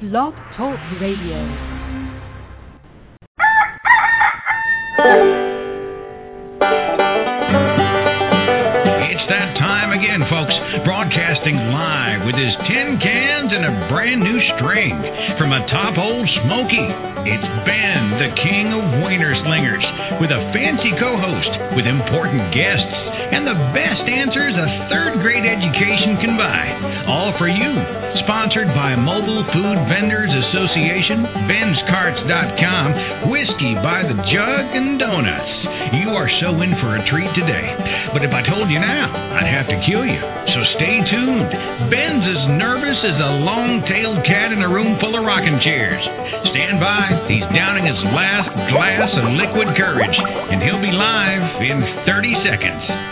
Blog Talk Radio. It's that time again, folks. Broadcasting live with his tin cans and a brand new string from a top old Smoky. It's Ben, the king of Wiener Slingers, with a fancy co host, with important guests, and the best answers a third grade education can buy. All for you. Sponsored by Mobile Food Vendors Association, Ben'sCarts.com, Whiskey by the Jug, and Donuts. You are so in for a treat today. But if I told you now, I'd have to kill you. So stay tuned. Ben's as nervous as a long tailed cat in a room full of rocking chairs. Stand by. He's downing his last glass of liquid courage, and he'll be live in 30 seconds.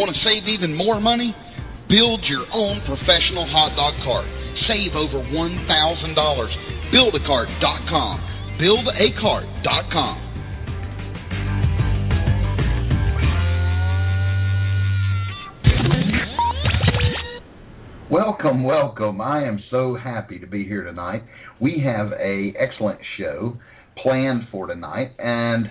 Want to save even more money? Build your own professional hot dog cart. Save over $1,000. Buildacart.com. Buildacart.com. Welcome, welcome. I am so happy to be here tonight. We have a excellent show planned for tonight and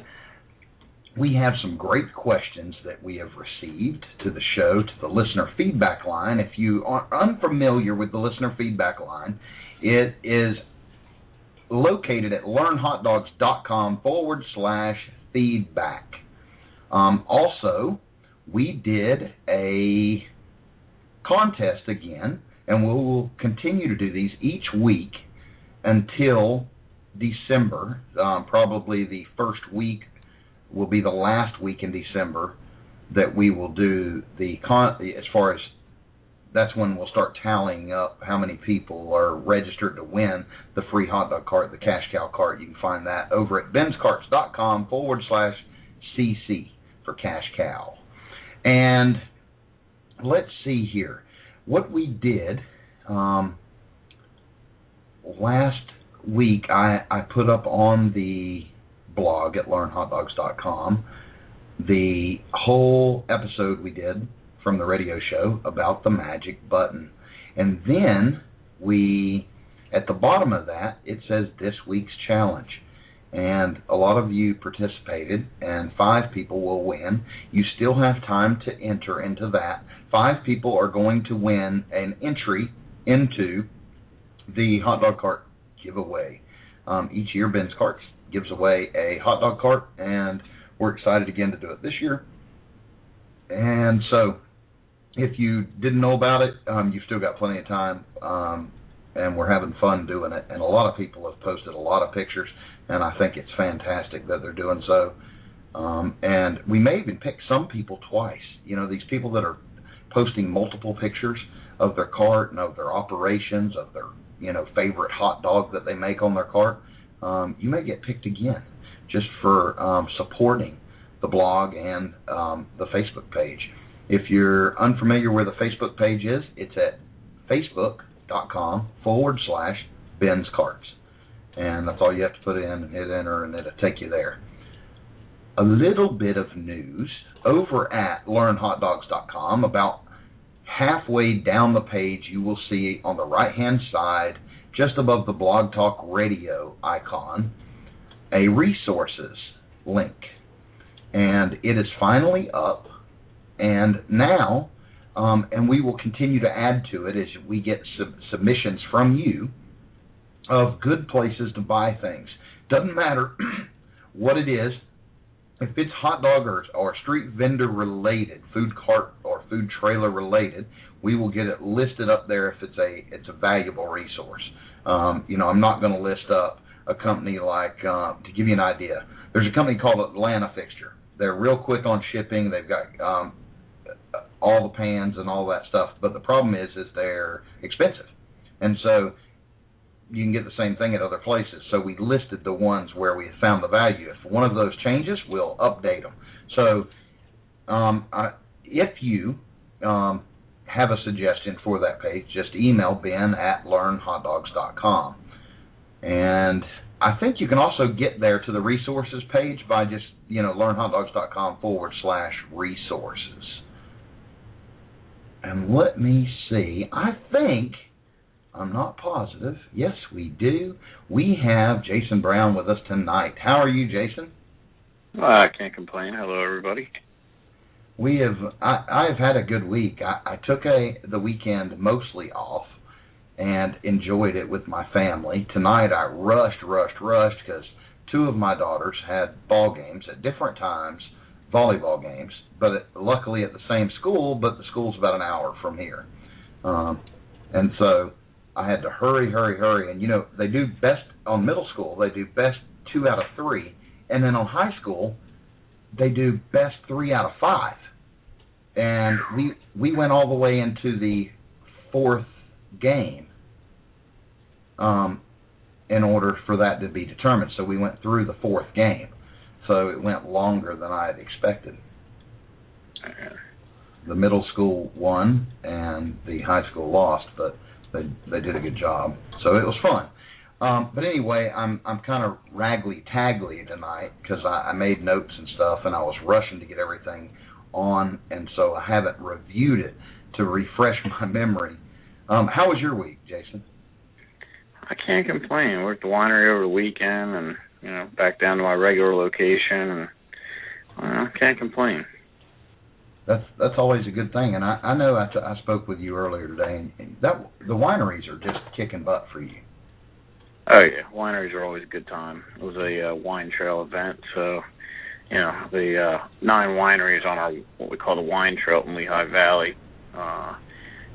we have some great questions that we have received to the show, to the listener feedback line. If you are unfamiliar with the listener feedback line, it is located at learnhotdogs.com forward slash feedback. Um, also, we did a contest again, and we will continue to do these each week until December. Um, probably the first week will be the last week in December that we will do the con. As far as that's when we'll start tallying up how many people are registered to win the free hot dog cart, the cash cow cart. You can find that over at benscarts.com forward slash cc for cash cow. And let's see here. What we did um, last week, I, I put up on the blog at learnhotdogs.com the whole episode we did from the radio show about the magic button. And then we, at the bottom of that, it says this week's challenge. And a lot of you participated, and five people will win. You still have time to enter into that. Five people are going to win an entry into the hot dog cart giveaway. Um, each year, Ben's Carts gives away a hot dog cart, and we're excited again to do it this year. And so, if you didn't know about it, um, you've still got plenty of time, um, and we're having fun doing it. And a lot of people have posted a lot of pictures, and I think it's fantastic that they're doing so. Um, and we may even pick some people twice. You know, these people that are posting multiple pictures of their cart and of their operations, of their you know favorite hot dog that they make on their cart um, you may get picked again just for um, supporting the blog and um, the Facebook page. If you're unfamiliar where the Facebook page is, it's at facebook.com forward slash Ben's Carts. And that's all you have to put in and hit enter, and it'll take you there. A little bit of news over at learnhotdogs.com about halfway down the page, you will see on the right hand side just above the Blog Talk Radio icon, a resources link. And it is finally up. And now, um, and we will continue to add to it as we get sub- submissions from you of good places to buy things. Doesn't matter what it is, if it's hot dog or, or street vendor related, food cart or food trailer related, we will get it listed up there if it's a it's a valuable resource. Um, you know, I'm not going to list up a company like uh, to give you an idea. There's a company called Atlanta Fixture. They're real quick on shipping. They've got um, all the pans and all that stuff. But the problem is, is they're expensive, and so you can get the same thing at other places. So we listed the ones where we found the value. If one of those changes, we'll update them. So um, I, if you um, have a suggestion for that page, just email ben at learnhotdogs.com. And I think you can also get there to the resources page by just, you know, learnhotdogs.com forward slash resources. And let me see. I think I'm not positive. Yes, we do. We have Jason Brown with us tonight. How are you, Jason? Well, I can't complain. Hello, everybody. We have. I, I've had a good week. I, I took a the weekend mostly off and enjoyed it with my family. Tonight I rushed, rushed, rushed because two of my daughters had ball games at different times, volleyball games, but luckily at the same school. But the school's about an hour from here, um, and so I had to hurry, hurry, hurry. And you know they do best on middle school. They do best two out of three, and then on high school they do best three out of five. And we we went all the way into the fourth game um, in order for that to be determined. So we went through the fourth game. So it went longer than I had expected. The middle school won and the high school lost, but they they did a good job. So it was fun. Um, but anyway, I'm I'm kind of raggly taggly tonight because I, I made notes and stuff, and I was rushing to get everything on, and so I haven't reviewed it to refresh my memory. Um, how was your week, Jason? I can't complain. Worked the winery over the weekend, and you know, back down to my regular location, and well, I can't complain. That's that's always a good thing, and I I know I, t- I spoke with you earlier today, and, and that the wineries are just kicking butt for you. Oh yeah, wineries are always a good time. It was a uh, wine trail event, so you know the uh, nine wineries on our what we call the wine trail in Lehigh Valley. Uh,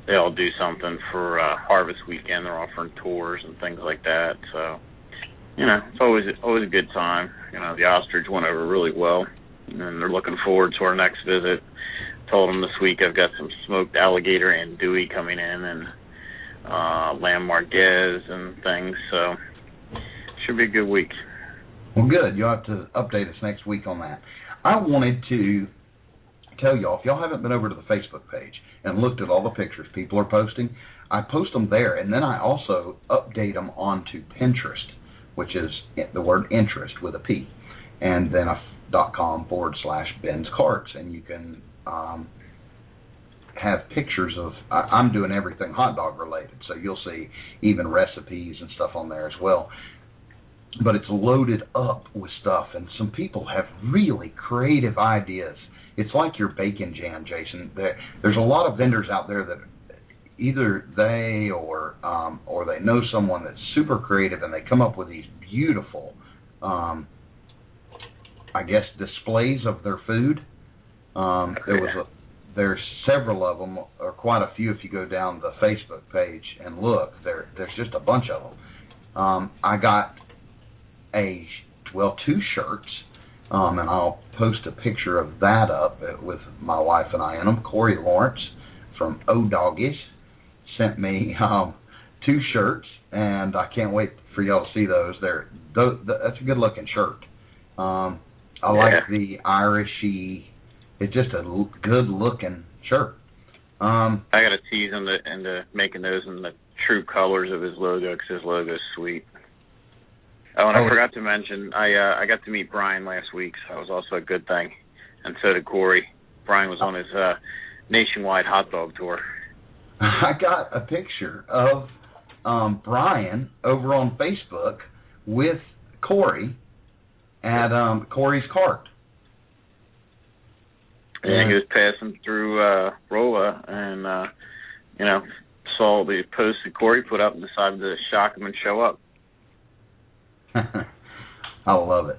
they all do something for uh, Harvest Weekend. They're offering tours and things like that. So, you know, it's always always a good time. You know, the ostrich went over really well, and they're looking forward to our next visit. Told them this week I've got some smoked alligator andouille coming in, and uh, merguez and things. So, should be a good week. Well, good. You'll have to update us next week on that. I wanted to tell y'all if y'all haven't been over to the Facebook page and looked at all the pictures people are posting, I post them there, and then I also update them onto Pinterest, which is the word interest with a P, and then a dot com forward slash Ben's Carts, and you can um, have pictures of. I, I'm doing everything hot dog related, so you'll see even recipes and stuff on there as well. But it's loaded up with stuff, and some people have really creative ideas it's like your bacon jam, Jason. There, there's a lot of vendors out there that either they or um, or they know someone that's super creative and they come up with these beautiful, um, I guess, displays of their food. Um, there was a, there's several of them, or quite a few if you go down the Facebook page and look. There there's just a bunch of them. Um, I got a well two shirts um, and I'll post a picture of that up with my wife and I in them. Corey Lawrence from O Doggies sent me um, two shirts, and I can't wait for y'all to see those. They're those, that's a good looking shirt. Um, I Yeah. like the Irishy. It's just a l- good looking shirt. Um, I got to tease him to, into making those in the true colors of his logo because his logo's sweet. Oh, and Oh, I forgot to mention, I uh, I got to meet Brian last week, so that was also a good thing, and so did Corey. Brian was on his uh, nationwide hot dog tour. I got a picture of um, Brian over on Facebook with Corey at um, Corey's cart. And he was passing through uh Rolla and uh you know, saw the post that Corey put up and decided to shock him and show up. I love it.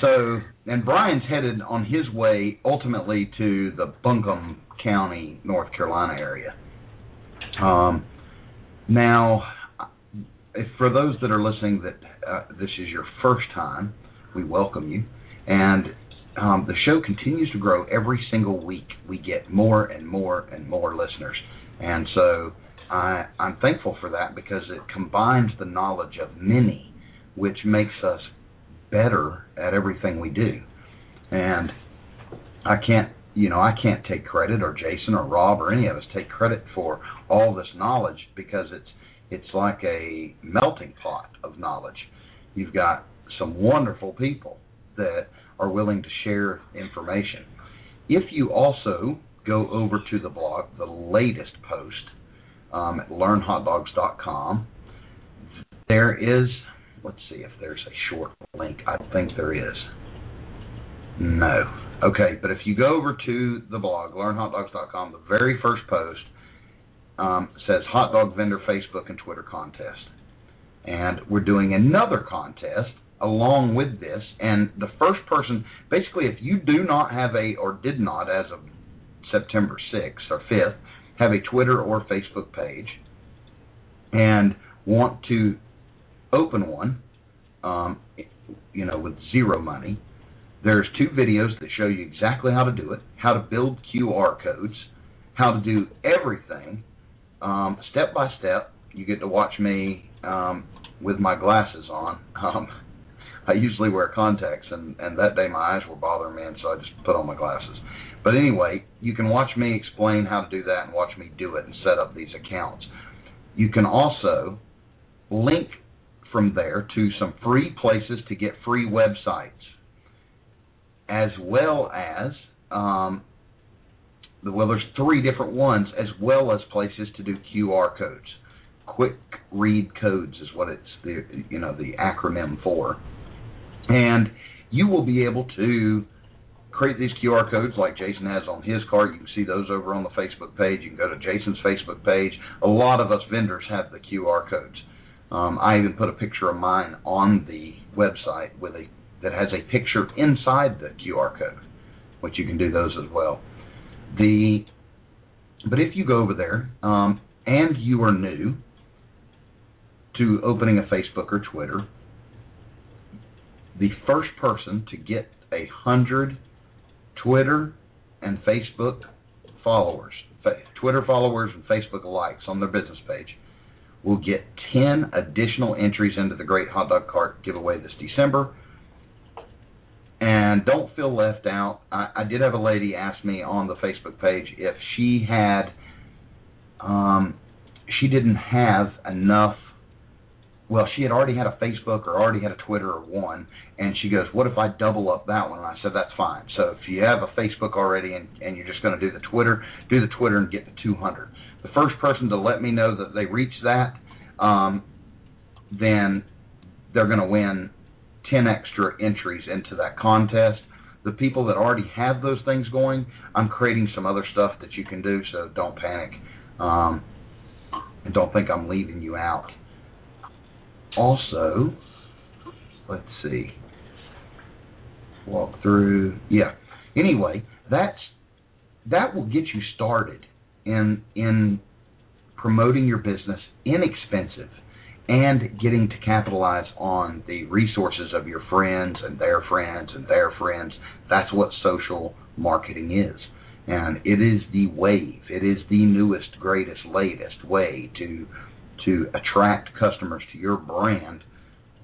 So, and Brian's headed on his way ultimately to the Buncombe County, North Carolina area. Um, now, if for those that are listening that uh, this is your first time, we welcome you. And um, the show continues to grow every single week. We get more and more and more listeners, and so I, I'm thankful for that because it combines the knowledge of many, which makes us better at everything we do. And I can't, you know, I can't take credit, or Jason, or Rob, or any of us take credit for all this knowledge because it's it's like a melting pot of knowledge. You've got some wonderful people that are willing to share information. If you also go over to the blog, the latest post um, at learnhotdogs.com, there is, let's see if there's a short link. I think there is. No. Okay, but if you go over to the blog, learnhotdogs.com, the very first post um, says Hot Dog Vendor Facebook and Twitter contest. And we're doing another contest along with this. And the first person, basically, if you do not have a, or did not as of September 6th or 5th, have a Twitter or Facebook page and want to open one, um, you know, with zero money, there's two videos that show you exactly how to do it, how to build QR codes, how to do everything um, step by step. You get to watch me um, with my glasses on. Um, I usually wear contacts, and, and that day my eyes were bothering me, and so I just put on my glasses. But anyway, you can watch me explain how to do that and watch me do it and set up these accounts. You can also link from there to some free places to get free websites, as well as um, the, well, there's three different ones, as well as places to do QR codes. Quick read codes is what it's the you know the acronym for, and you will be able to create these QR codes like Jason has on his card. You can see those over on the Facebook page. You can go to Jason's Facebook page. A lot of us vendors have the QR codes. Um, I even put a picture of mine on the website with a that has a picture inside the QR code, which you can do those as well. The but if you go over there um, and you are new to opening a Facebook or Twitter, the first person to get a hundred Twitter and Facebook followers, Twitter followers and Facebook likes on their business page, will get 10 additional entries into the Great Hot Dog Cart giveaway this December and don't feel left out. I, I did have a lady ask me on the Facebook page if she had, um, she didn't have enough. Well, she had already had a Facebook or already had a Twitter or one, and she goes, "What if I double up that one?" And I said, "That's fine. So if you have a Facebook already and, and you're just going to do the Twitter, do the Twitter and get the 200. The first person to let me know that they reached that, um, then they're going to win 10 extra entries into that contest. The people that already have those things going, I'm creating some other stuff that you can do, so don't panic. Um, and don't think I'm leaving you out. Also, let's see. Walk through. Yeah. Anyway, that's that will get you started in in promoting your business inexpensive and getting to capitalize on the resources of your friends and their friends and their friends. That's what social marketing is. And it is the wave. It is the newest, greatest, latest way to to attract customers to your brand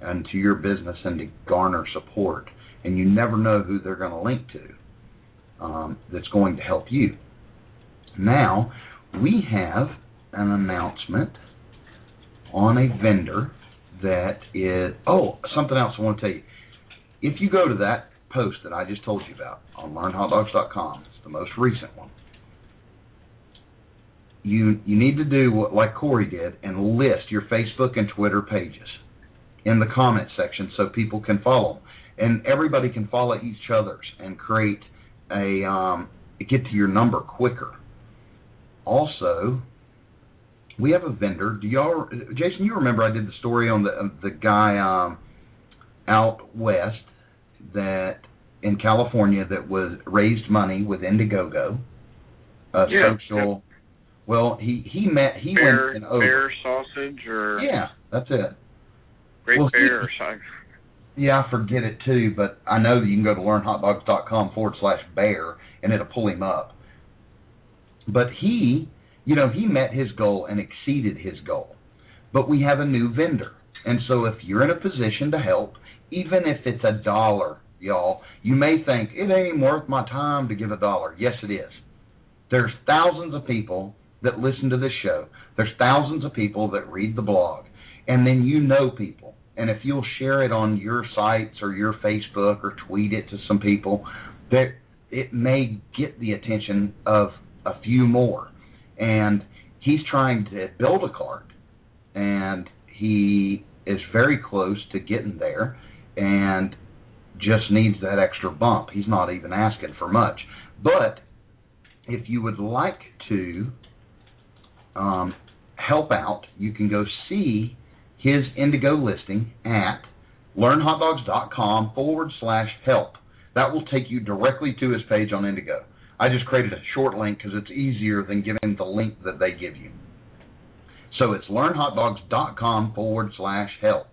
and to your business and to garner support. And you never know who they're going to link to um, that's going to help you. Now, we have an announcement on a vendor that is oh something else I want to tell you. If you go to that post that I just told you about on learnhotdogs.com, it's the most recent one. You you need to do what like Corey did and list your Facebook and Twitter pages in the comment section so people can follow them and everybody can follow each other's and create a um, get to your number quicker. Also, we have a vendor. Do y'all, Jason? You remember I did the story on the the guy um, out west that in California that was raised money with Indiegogo, a yeah, social. Well, he he met he bear, went over. bear sausage or yeah, that's it. Great well, bear he, or something. Yeah, I forget it too, but I know that you can go to learnhotdogs.com forward slash bear and it'll pull him up. But he you know, he met his goal and exceeded his goal. But we have a new vendor. And so if you're in a position to help, even if it's a dollar, y'all, you may think, it ain't worth my time to give a dollar. Yes, it is. There's thousands of people that listen to this show. There's thousands of people that read the blog. And then you know people. And if you'll share it on your sites or your Facebook or tweet it to some people, that it may get the attention of a few more, and he's trying to build a cart, and he is very close to getting there, and just needs that extra bump. He's not even asking for much, but if you would like to um, help out, you can go see his Indigo listing at learnhotdogs.com forward slash help. That will take you directly to his page on Indigo. I just created a short link because it's easier than giving the link that they give you. So it's learnhotdogs.com forward slash help.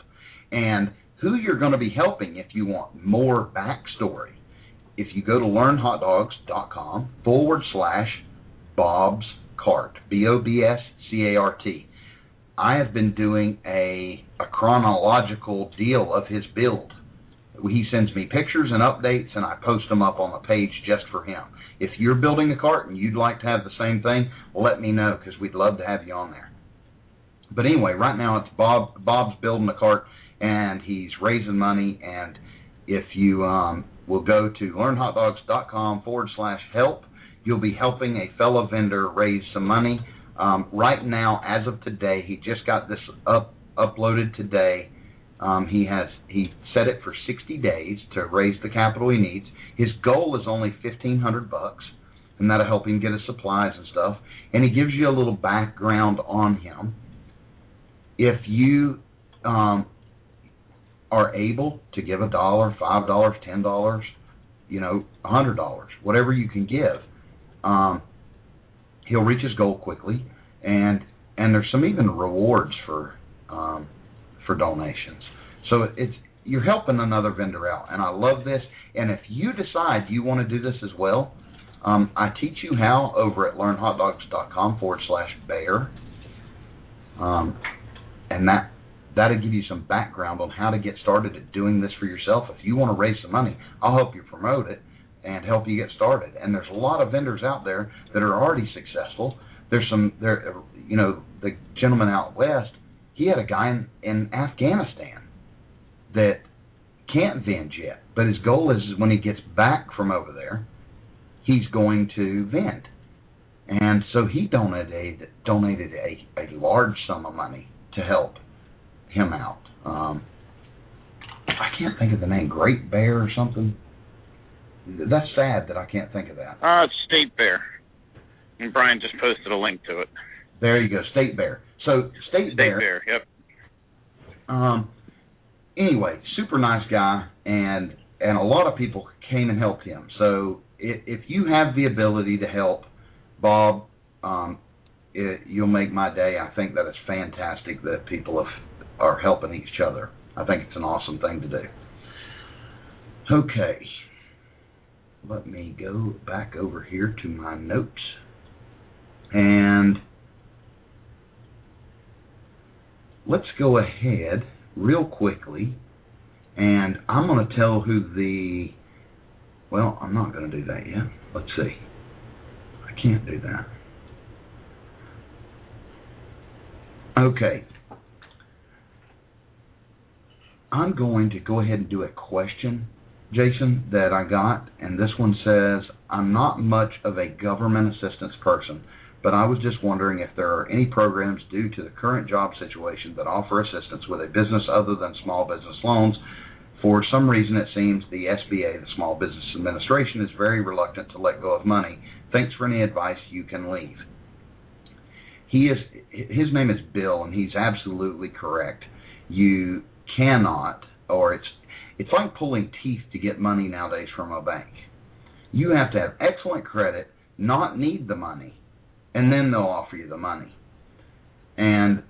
And who you're going to be helping if you want more backstory. If you go to learnhotdogs.com forward slash Bob's Cart, B O B S C A R T. I have been doing a, a chronological deal of his build. He sends me pictures and updates, and I post them up on the page just for him. If you're building a cart and you'd like to have the same thing, let me know because we'd love to have you on there. But anyway, right now it's Bob. Bob's building a cart, and he's raising money. And if you um, will go to learnhotdogs.com forward slash help, you'll be helping a fellow vendor raise some money. Um, right now, as of today, he just got this up uploaded today. Um, he has he set it for 60 days to raise the capital he needs. His goal is only 1500 bucks, and that'll help him get his supplies and stuff. And he gives you a little background on him. If you um, are able to give a dollar, five dollars, ten dollars, you know, a hundred dollars, whatever you can give, um, he'll reach his goal quickly, and and there's some even rewards for um, for donations. So it's you're helping another vendor out, and I love this. And if you decide you want to do this as well, um, I teach you how over at learnhotdogs.com forward slash bear, um, and that that'll give you some background on how to get started at doing this for yourself. If you want to raise some money, I'll help you promote it and help you get started. And there's a lot of vendors out there that are already successful. There's some there, you know, the gentleman out west. He had a guy in, in Afghanistan that can't vend yet, but his goal is when he gets back from over there, he's going to vend. And so he donated donated a, a large sum of money to help him out. Um, I can't think of the name, Great Bear or something. That's sad that I can't think of that. Uh, it's State Bear. And Brian just posted a link to it. There you go, State Bear. So State, State Bear. Bear, yep. Um. Anyway, super nice guy, and and a lot of people came and helped him. So if, if you have the ability to help Bob, um, it, you'll make my day. I think that it's fantastic that people have, are helping each other. I think it's an awesome thing to do. Okay, let me go back over here to my notes. And let's go ahead real quickly and I'm going to tell who the well, I'm not going to do that yet. Let's see. I can't do that. Okay. I'm going to go ahead and do a question, Jason, that I got, and this one says, I'm not much of a government assistance person, but I was just wondering if there are any programs due to the current job situation that offer assistance with a business other than small business loans. For some reason, it seems the SBA, the Small Business Administration, is very reluctant to let go of money. Thanks for any advice you can leave. He is his name is Bill, and he's absolutely correct. You cannot, or it's it's like pulling teeth to get money nowadays from a bank. You have to have excellent credit, not need the money, and then they'll offer you the money. And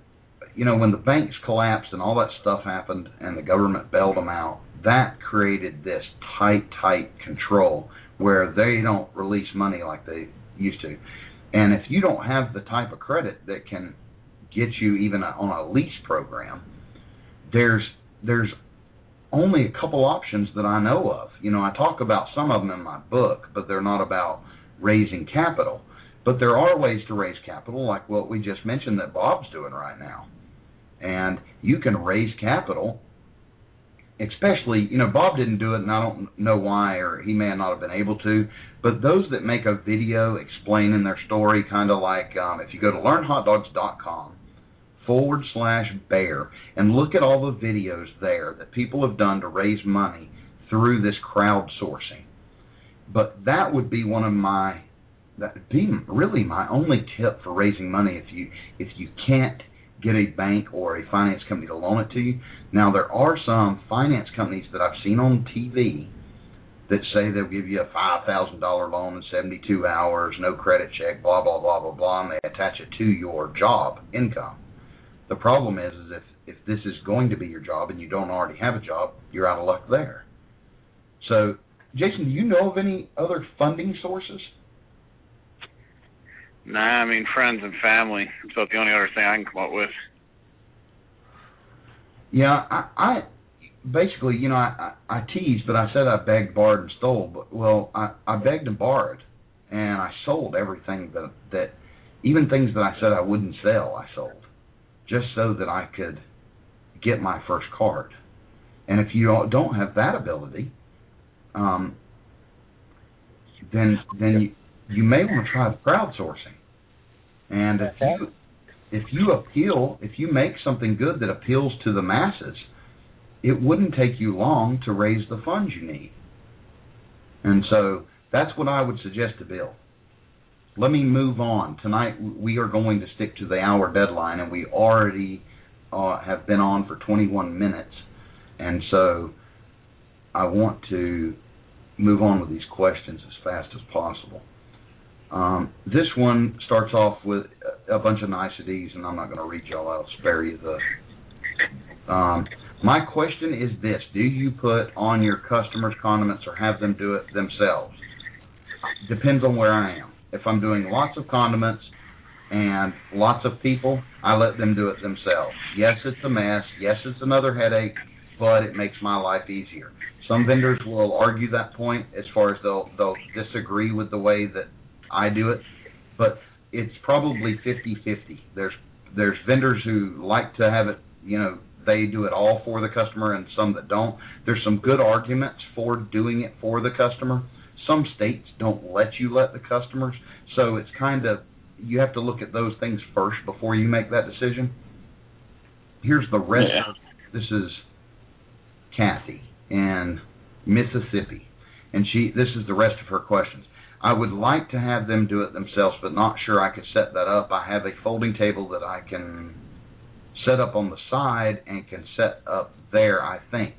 you know when the banks collapsed and all that stuff happened, and the government bailed them out, that created this tight, tight control where they don't release money like they used to. And if you don't have the type of credit that can get you even on a lease program, there's there's only a couple options that I know of. You know, I talk about some of them in my book, but they're not about raising capital. But there are ways to raise capital, like what we just mentioned that Bob's doing right now. And you can raise capital especially you know Bob didn't do it, and I don't know why, or he may not have been able to. But those that make a video explaining their story, kind of like um, if you go to learnhotdogs.com forward slash bear and look at all the videos there that people have done to raise money through this crowdsourcing. But that would be one of my that would be really my only tip for raising money if you if you can't get a bank or a finance company to loan it to you. Now there are some finance companies that I've seen on TV that say they'll give you a five thousand dollar loan in seventy two hours, no credit check, blah blah blah blah blah, and they attach it to your job income. The problem is, is if if this is going to be your job and you don't already have a job, you're out of luck there. So, Jason, do you know of any other funding sources? Nah, I mean friends and family. It's about the only other thing I can come up with. Yeah, I, I basically, you know, I, I, I teased, but I said I begged, borrowed, and stole. But well, I, I begged and borrowed, and I sold everything that that, even things that I said I wouldn't sell, I sold, just so that I could get my first card. And if you don't have that ability, um, then then you, you may want to try crowdsourcing. And if you if you appeal, if you make something good that appeals to the masses, it wouldn't take you long to raise the funds you need. And so that's what I would suggest to Bill. Let me move on. Tonight we are going to stick to the hour deadline, and we already uh, have been on for 21 minutes. And so I want to move on with these questions as fast as possible. Um, this one starts off with a bunch of niceties, and I'm not going to read y'all. I'll spare you the. Um, my question is this: Do you put on your customers condiments or have them do it themselves? Depends on where I am. If I'm doing lots of condiments and lots of people, I let them do it themselves. Yes, it's a mess. Yes, it's another headache, but it makes my life easier. Some vendors will argue that point as far as they'll they'll disagree with the way that I do it, but it's probably 50-50. There's there's vendors who like to have it, you know, they do it all for the customer, and some that don't. There's some good arguments for doing it for the customer. Some states don't let you let the customers, so it's kind of you have to look at those things first before you make that decision. Here's the rest. Yeah. This is Kathy in Mississippi, and she. This is the rest of her questions. I would like to have them do it themselves, but not sure I could set that up. I have a folding table that I can set up on the side and can set up there, I think.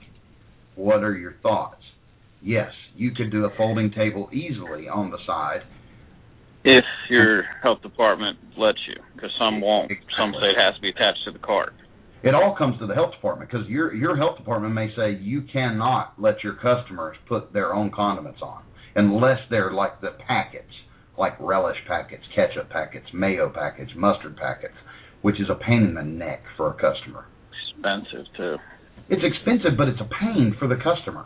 What are your thoughts? Yes, you could do a folding table easily on the side. If your health department lets you, because some won't. Some say it has to be attached to the cart. It all comes to the health department because your your health department may say you cannot let your customers put their own condiments on unless they're like the packets, like relish packets, ketchup packets, mayo packets, mustard packets, which is a pain in the neck for a customer. Expensive too. It's expensive, but it's a pain for the customer.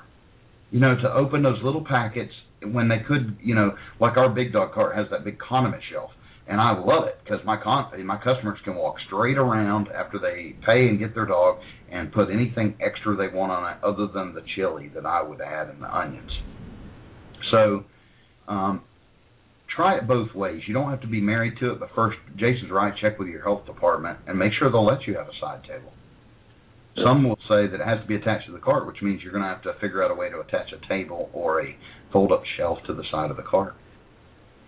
You know, to open those little packets when they could, you know, like our big dog cart has that big condiment shelf, and I love it because my con- my customers can walk straight around after they pay and get their dog and put anything extra they want on it other than the chili that I would add and the onions. So, um, try it both ways. You don't have to be married to it, but first, Jason's right. Check with your health department and make sure they'll let you have a side table. Some will say that it has to be attached to the cart, which means you're going to have to figure out a way to attach a table or a fold-up shelf to the side of the cart.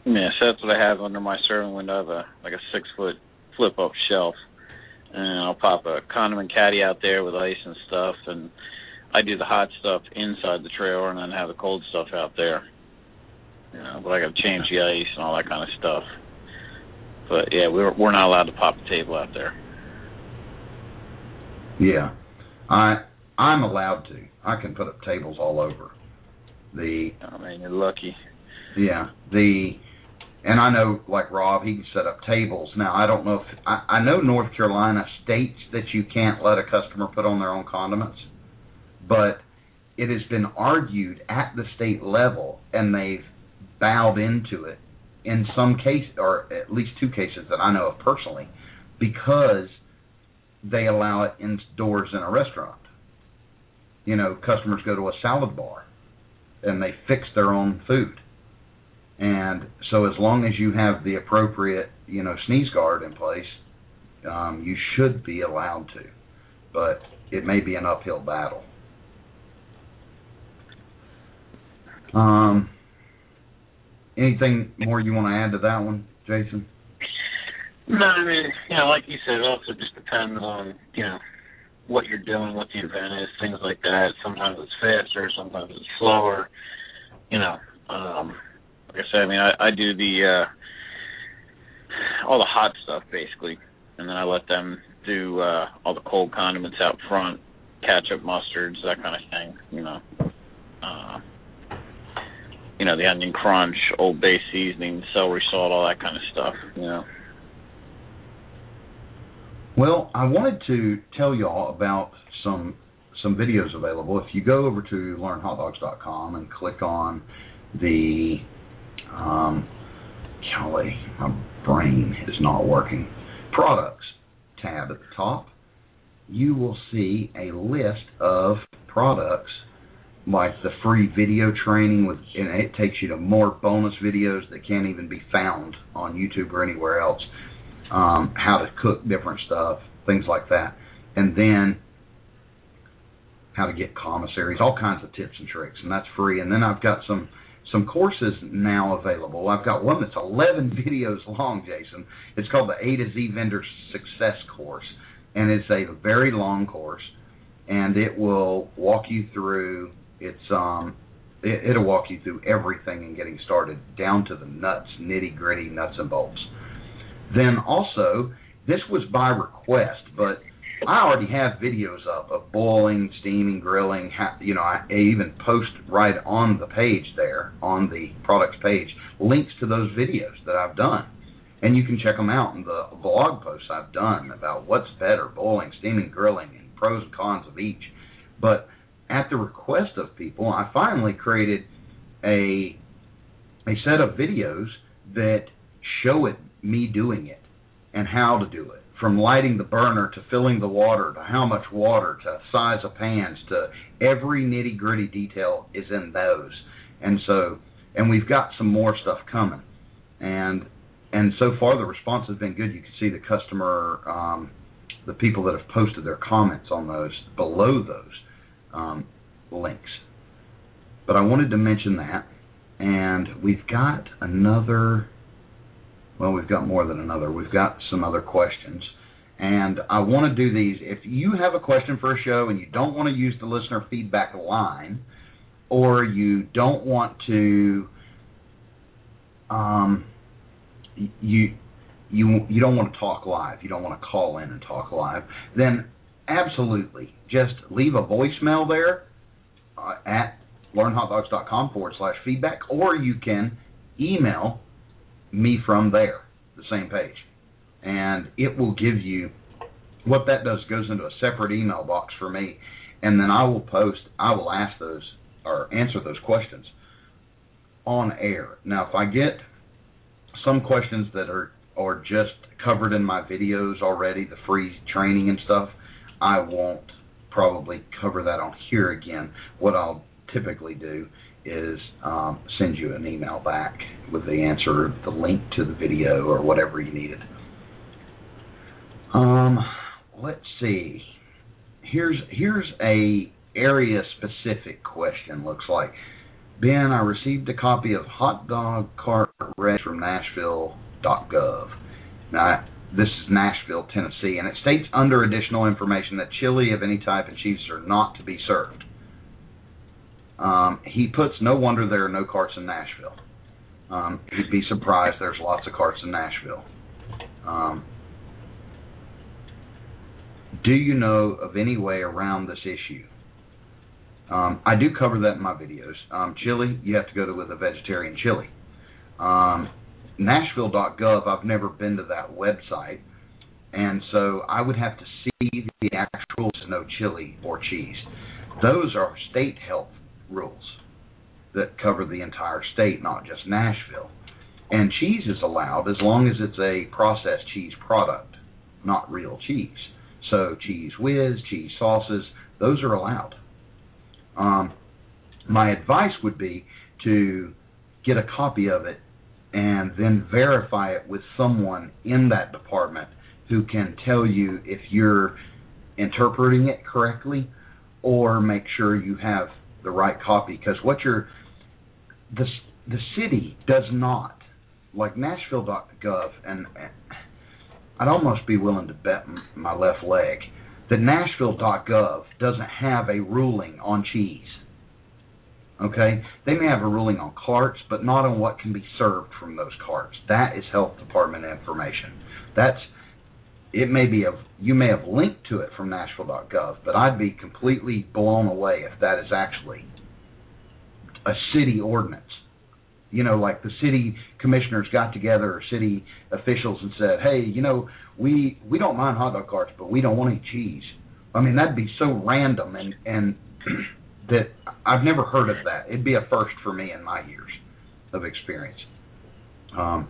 Yeah, so that's what I have under my serving window. I have a like a six foot flip up shelf, and I'll pop a condiment caddy out there with ice and stuff, and I do the hot stuff inside the trailer, and then have the cold stuff out there. You know, but I got to change the ice and all that kind of stuff. But yeah, we're we're not allowed to pop a table out there. Yeah, I I'm allowed to. I can put up tables all over. The I mean, you're lucky. yeah the and I know like Rob, he can set up tables. Now I don't know if I, I know North Carolina states that you can't let a customer put on their own condiments, but it has been argued at the state level, and they've bowed into it in some case, or at least two cases that I know of personally, because they allow it indoors in a restaurant. you know, customers go to a salad bar and they fix their own food. And so as long as you have the appropriate, you know, sneeze guard in place, um, you should be allowed to. But it may be an uphill battle. Um, anything more you want to add to that one, Jason? No, I mean, you know, like you said, it also just depends on, you know, what you're doing, what the event is, things like that. Sometimes it's faster, sometimes it's slower. You know, um, like I said, I mean, I, I do the uh, all the hot stuff basically, and then I let them do uh, all the cold condiments out front, ketchup, mustards, that kind of thing. You know, uh, you know, the onion crunch, Old Bay seasoning, celery salt, all that kind of stuff. You know. Well, I wanted to tell y'all about some some videos available. If you go over to learnhotdogs.com and click on the um, golly, my brain is not working. Products tab at the top, you will see a list of products like the free video training with and it takes you to more bonus videos that can't even be found on YouTube or anywhere else um, how to cook different stuff, things like that, and then how to get commissaries, all kinds of tips and tricks, and that's free. And then I've got some some courses now available. I've got one that's 11 videos long, Jason. It's called the A to Z Vendor Success Course, and it's a very long course, and it will walk you through. It's um, it, it'll walk you through everything and getting started down to the nuts, nitty gritty nuts and bolts. Then also, this was by request, but I already have videos up of boiling, steaming, grilling. You know, I even post right on the page there, on the products page, links to those videos that I've done. And you can check them out in the blog posts I've done about what's better, boiling, steaming, grilling, and pros and cons of each. But at the request of people, I finally created a a set of videos that show it me doing it and how to do it. From lighting the burner to filling the water to how much water to size of pans to every nitty gritty detail is in those. And so, and we've got some more stuff coming. And and so far the response has been good. You can see the customer, um, the people that have posted their comments on those below those um, links. But I wanted to mention that, and we've got another well, we've got more than another. We've got some other questions. And I want to do these. If you have a question for a show and you don't want to use the listener feedback line, or you don't want to, um, you you you don't want to talk live, you don't want to call in and talk live, then absolutely just leave a voicemail there uh, at learnhotdogs.com forward slash feedback, or you can email me from there, the same page. And it will give you what that does goes into a separate email box for me, and then I will post, I will ask those or answer those questions on air. Now, if I get some questions that are are just covered in my videos already, the free training and stuff, I won't probably cover that on here again. What I'll typically do is um, send you an email back with the answer, the link to the video, or whatever you needed. Um, let's see. Here's here's a area specific question. Looks like Ben, I received a copy of Hot Dog Cart Regs from Nashville.gov. Now, this is Nashville, Tennessee, and it states under additional information that chili of any type and cheeses are not to be served. Um, he puts no wonder there are no carts in Nashville. Um, he'd be surprised there's lots of carts in Nashville. Um, do you know of any way around this issue? Um, I do cover that in my videos. Um, chili, you have to go to with a vegetarian chili. Um, Nashville.gov, I've never been to that website, and so I would have to see the actual no chili or cheese. Those are state health rules that cover the entire state, not just Nashville. And cheese is allowed as long as it's a processed cheese product, not real cheese. So Cheez Whiz, cheese sauces, those are allowed. Um, my advice would be to get a copy of it and then verify it with someone in that department who can tell you if you're interpreting it correctly or make sure you have the right copy because what you're the the city does not like Nashville.gov and I'd almost be willing to bet my left leg that Nashville.gov doesn't have a ruling on cheese. Okay, they may have a ruling on carts, but not on what can be served from those carts. That is health department information. That's it may be a you may have linked to it from Nashville.gov, but I'd be completely blown away if that is actually a city ordinance. You know, like the city commissioners got together or city officials and said, "Hey, you know, we we don't mind hot dog carts, but we don't want any cheese." I mean, that'd be so random and and that I've never heard of that. It'd be a first for me in my years of experience. Um,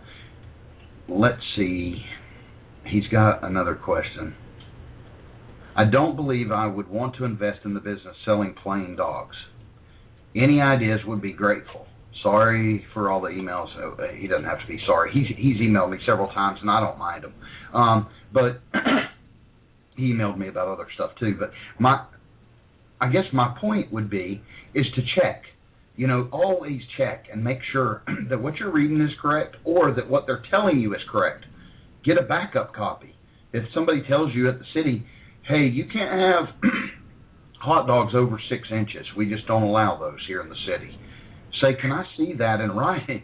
let's see. He's got another question. I don't believe I would want to invest in the business selling plain dogs. Any ideas would be grateful. Sorry for all the emails. Oh, he doesn't have to be sorry. He's he's emailed me several times, and I don't mind him. Um, but he emailed me about other stuff too. But my I guess my point would be is to check. You know, always check and make sure that what you're reading is correct or that what they're telling you is correct. Get a backup copy. If somebody tells you at the city, hey, you can't have hot dogs over six inches, we just don't allow those here in the city. Say, can I see that in writing?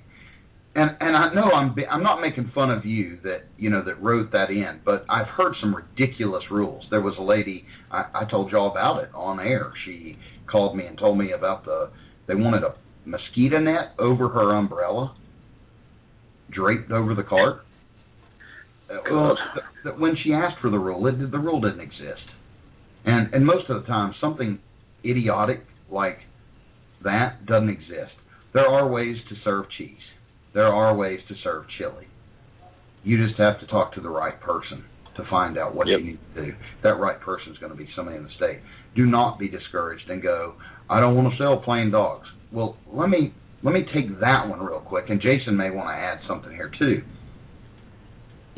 and and I know I'm I'm not making fun of you that you know that wrote that in, but I've heard some ridiculous rules. There was a lady I, I told y'all about it on air. She called me and told me about the they wanted a mosquito net over her umbrella, draped over the cart. Well, uh, that when she asked for the rule, it, the rule didn't exist, and and most of the time something idiotic like that doesn't exist. There are ways to serve cheese there are ways to serve chili. You just have to talk to the right person to find out what yep. you need to do. That right person is going to be somebody in the state. Do not be discouraged and go, I don't want to sell plain dogs. Well, let me let me take that one real quick, and Jason may want to add something here too.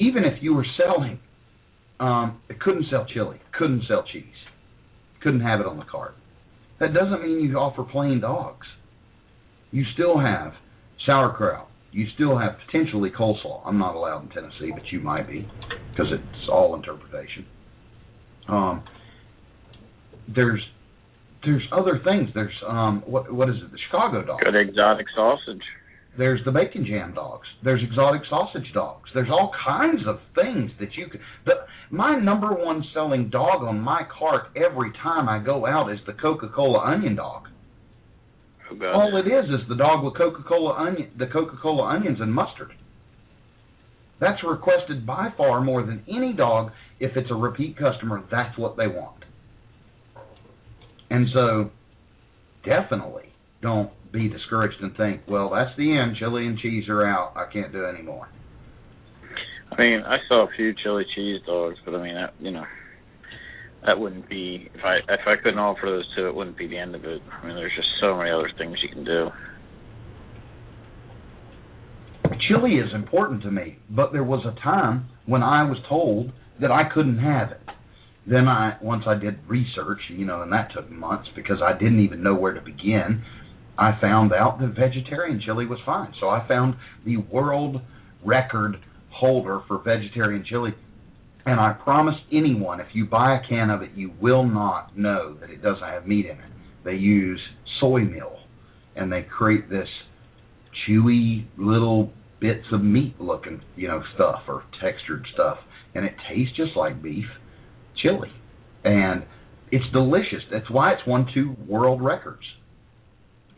Even if you were selling, um, it couldn't sell chili, couldn't sell cheese, couldn't have it on the cart. That doesn't mean you offer plain dogs. You still have sauerkraut, you still have potentially coleslaw. I'm not allowed in Tennessee, but you might be because it's all interpretation. Um, there's there's other things. There's um, what what is it? The Chicago dog. Good exotic sausage. There's the bacon jam dogs. There's exotic sausage dogs. There's all kinds of things that you can. The, my number one selling dog on my cart every time I go out is the Coca-Cola onion dog. Oh, All it is is the dog with Coca-Cola onion, the Coca-Cola onions and mustard. That's requested by far more than any dog. If it's a repeat customer, that's what they want. And so, definitely don't be discouraged and think, well, that's the end. Chili and cheese are out. I can't do anymore. I mean, I saw a few chili cheese dogs, but I mean, that, you know, that wouldn't be if I if I couldn't offer those two, it wouldn't be the end of it. I mean, there's just so many other things you can do. Chili is important to me, but there was a time when I was told that I couldn't have it. Then I once I did research, you know, and that took months because I didn't even know where to begin. I found out that vegetarian chili was fine. So I found the world record holder for vegetarian chili and I promise anyone, if you buy a can of it, you will not know that it doesn't have meat in it. They use soy meal, and they create this chewy little bits of meat looking, you know, stuff or textured stuff, and it tastes just like beef chili, and it's delicious. That's why it's won two world records,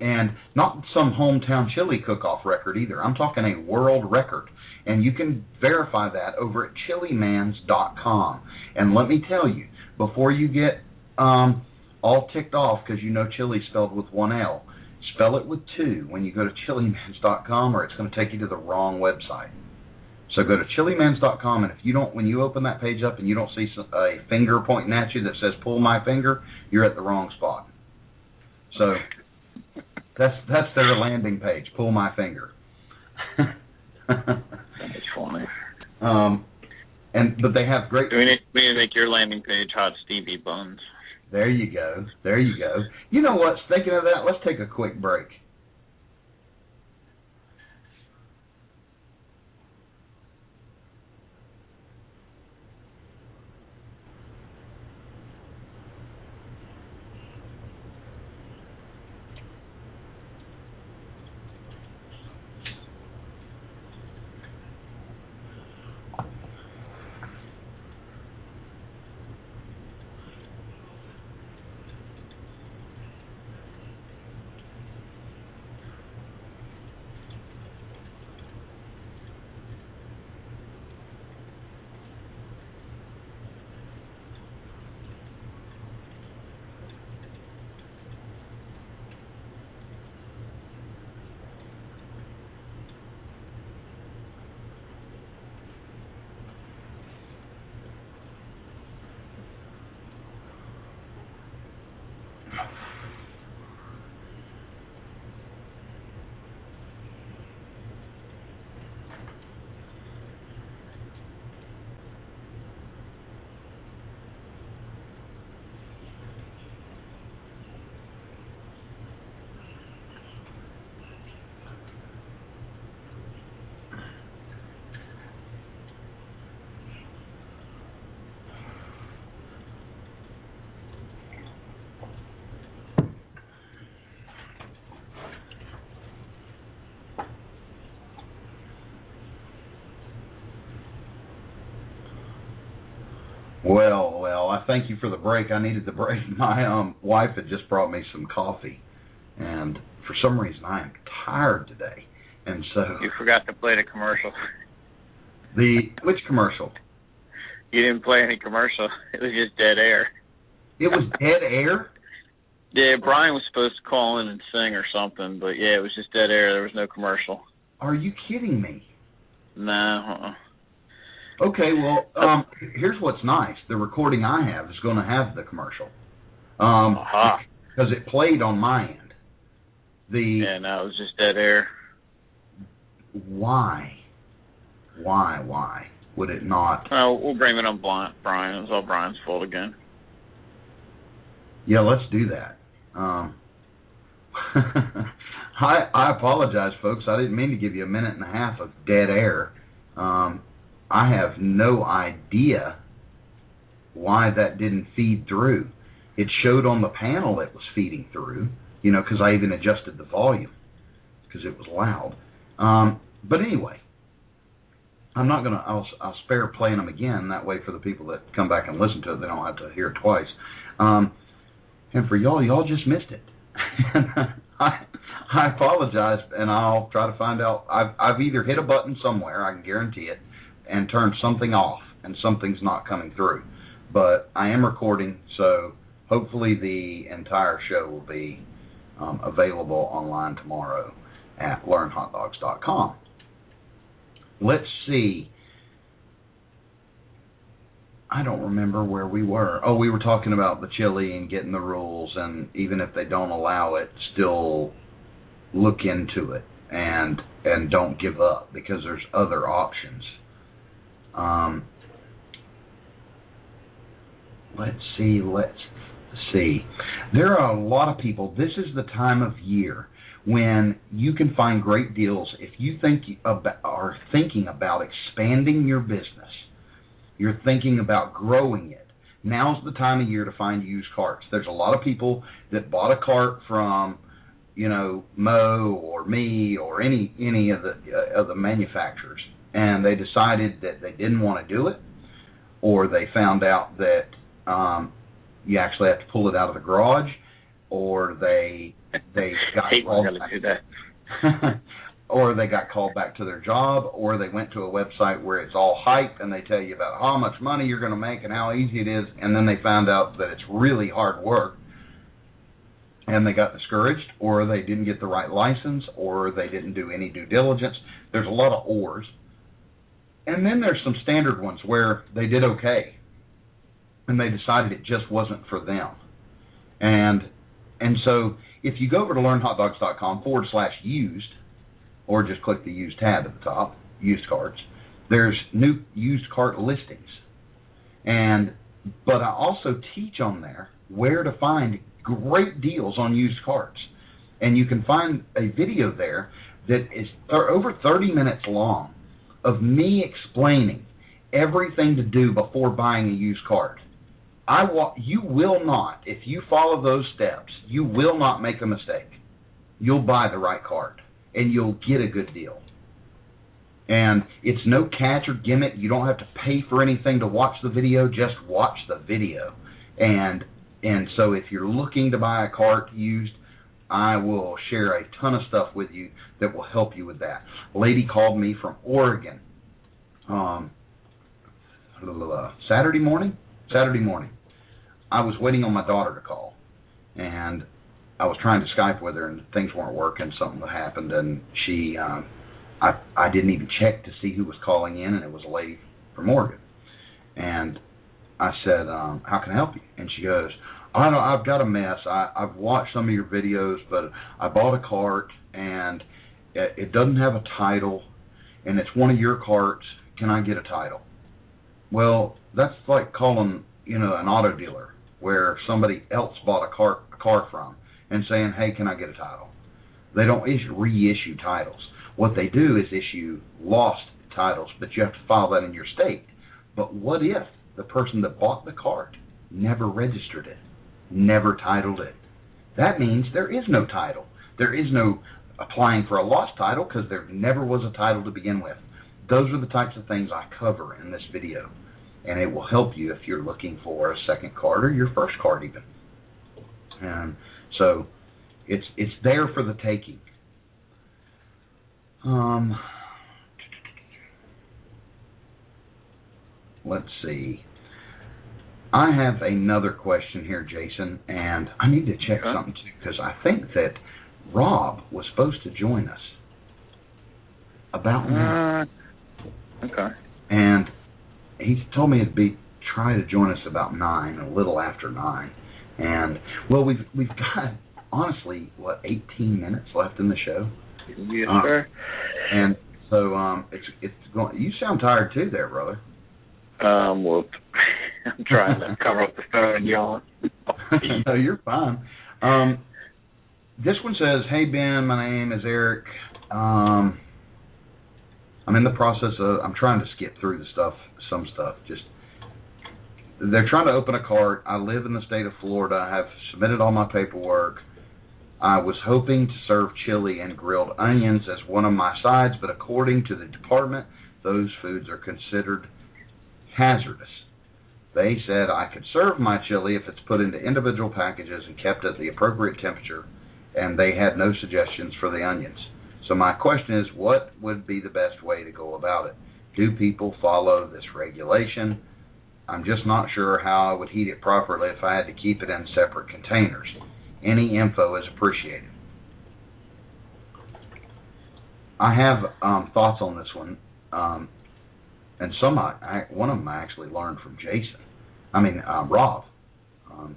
and not some hometown chili cook-off record either. I'm talking a world record and you can verify that over at chillimans.com. And let me tell you, before you get um, all ticked off because you know chili spelled with one L, spell it with two when you go to chillimans.com, or it's going to take you to the wrong website. So go to chillimans.com, and if you don't, when you open that page up and you don't see a finger pointing at you that says "pull my finger," you're at the wrong spot. So that's that's their landing page. Pull my finger. That's funny. um, and but they have great. We need, we need to make your landing page hot steamy Buns. There you go. There you go. You know what? Thinking of that, let's take a quick break. Well, well, I thank you for the break. I needed the break. My um wife had just brought me some coffee, and for some reason I am tired today, and so You forgot to play the commercial. the which commercial? You didn't play any commercial. It was just dead air. It was dead air. Yeah, Brian was supposed to call in and sing or something, but yeah, it was just dead air. There was no commercial. Are you kidding me? No. Uh-uh. Okay, well, um, here's what's nice. The recording I have is going to have the commercial. Um, Aha. because it played on my end. The Yeah, no, it was just dead air. why, why, why would it not? Well, we'll blame it on Brian. It was all Brian's fault again. Yeah, let's do that. Um, I I apologize, folks. I didn't mean to give you a minute and a half of dead air. Um, I have no idea why that didn't feed through. It showed on the panel it was feeding through, you know, because I even adjusted the volume because it was loud. Um, but anyway, I'm not gonna. I'll, I'll spare playing them again. That way, for the people that come back and listen to it, they don't have to hear it twice. Um, and for y'all, y'all just missed it. I I apologize, and I'll try to find out. I've I've either hit a button somewhere, I can guarantee it, and turn something off, and something's not coming through. But I am recording, so hopefully the entire show will be um, available online tomorrow at learnhotdogs.com. Let's see. I don't remember where we were. Oh, we were talking about the chili and getting the rules, and even if they don't allow it, still look into it and and don't give up because there's other options. Um, let's see. Let's see. There are a lot of people. This is the time of year when you can find great deals if you think about, are thinking about expanding your business you're thinking about growing it, now's the time of year to find used carts. There's a lot of people that bought a cart from, you know, Mo or me or any any of the uh, of the manufacturers, and they decided that they didn't want to do it, or they found out that um, you actually have to pull it out of the garage, or they they got called do that. back- or they got called back to their job, or they went to a website where it's all hype and they tell you about how much money you're going to make and how easy it is, and then they found out that it's really hard work, and they got discouraged, or they didn't get the right license, or they didn't do any due diligence. There's a lot of ors, and then there's some standard ones where they did okay, and they decided it just wasn't for them, and and so if you go over to learnhotdogs.com forward slash used, or just click the used tab at the top, used carts, there's new used cart listings. And but I also teach on there where to find great deals on used carts. And you can find a video there that is th- over 30 minutes long of me explaining everything to do before buying a used cart. I wa- you will not, if you follow those steps, you will not make a mistake. You'll buy the right cart and you'll get a good deal. And it's no catch or gimmick. You don't have to pay for anything to watch the video. Just watch the video. And and so if you're looking to buy a cart used, I will share a ton of stuff with you that will help you with that. A lady called me from Oregon. Um, Saturday morning. Saturday morning. I was waiting on my daughter to call, and I was trying to Skype with her, and things weren't working. Something happened, and she, um, I, I didn't even check to see who was calling in, and it was a lady from Oregon. And I said, um, "How can I help you?" And she goes, "I don't. I've got a mess. I, I've watched some of your videos, but I bought a cart, and it, it doesn't have a title, and it's one of your carts. Can I get a title?" Well, that's like calling, you know, an auto dealer where somebody else bought a car a car from and saying, "Hey, can I get a title?" They don't issue, reissue titles. What they do is issue lost titles, but you have to file that in your state. But what if the person that bought the cart never registered it, never titled it? That means there is no title. There is no applying for a lost title because there never was a title to begin with. Those are the types of things I cover in this video, and it will help you if you're looking for a second card or your first card even. And so it's it's there for the taking. Um, let's see. I have another question here, Jason, and I need to check Okay. something too because I think that Rob was supposed to join us about now, Uh, okay. and he told me it'd be try to join us about nine, a little after nine, and well, we've we've got honestly what 18 minutes left in the show, Yes, Uh, sir. and so um, it's it's going. You sound tired too, there, brother. Um, well, I'm trying to cover up the phone yawn. no, you're fine. Um, this one says, "Hey Ben, my name is Eric. Um, I'm in the process of. I'm trying to skip through the stuff, some stuff. Just they're trying to open a cart. I live in the state of Florida. I have submitted all my paperwork. I was hoping to serve chili and grilled onions as one of my sides, but according to the department, those foods are considered hazardous. They said I could serve my chili if it's put into individual packages and kept at the appropriate temperature, and they had no suggestions for the onions. So my question is, what would be the best way to go about it? Do people follow this regulation? I'm just not sure how I would heat it properly if I had to keep it in separate containers. Any info is appreciated. I have um, thoughts on this one, um, and some I, I one of them I actually learned from Jason. I mean uh, Rob um,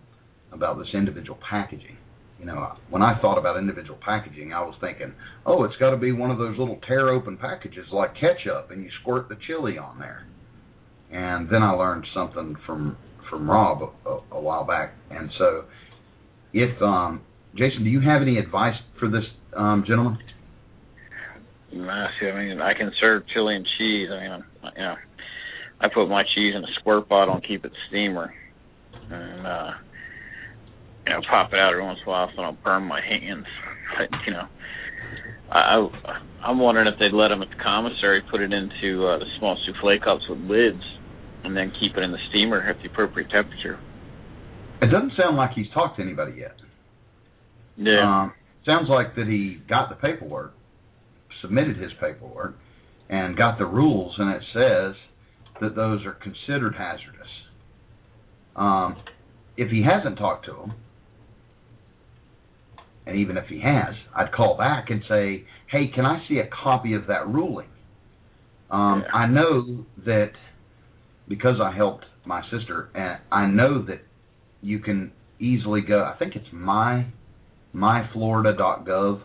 about this individual packaging. You know, when I thought about individual packaging, I was thinking, oh, it's got to be one of those little tear open packages like ketchup, and you squirt the chili on there. And then I learned something from from Rob a, a while back, and so if um, Jason, do you have any advice for this um, gentleman? See, I mean, I can serve chili and cheese. I mean, I'm, you know, I put my cheese in a squirt bottle and keep it steamer, and uh, you know, pop it out every once in a while so I don't burn my hands. But you know, I, I I'm wondering if they'd let them at the commissary put it into uh, the small souffle cups with lids, and then keep it in the steamer at the appropriate temperature. It doesn't sound like he's talked to anybody yet. Yeah. Um, sounds like that he got the paperwork, submitted his paperwork, and got the rules, and it says that those are considered hazardous. Um, if he hasn't talked to them, and even if he has, I'd call back and say, "Hey, can I see a copy of that ruling?" Um, Yeah. I know that because I helped my sister, and I know that you can easily go. I think it's my myflorida.gov,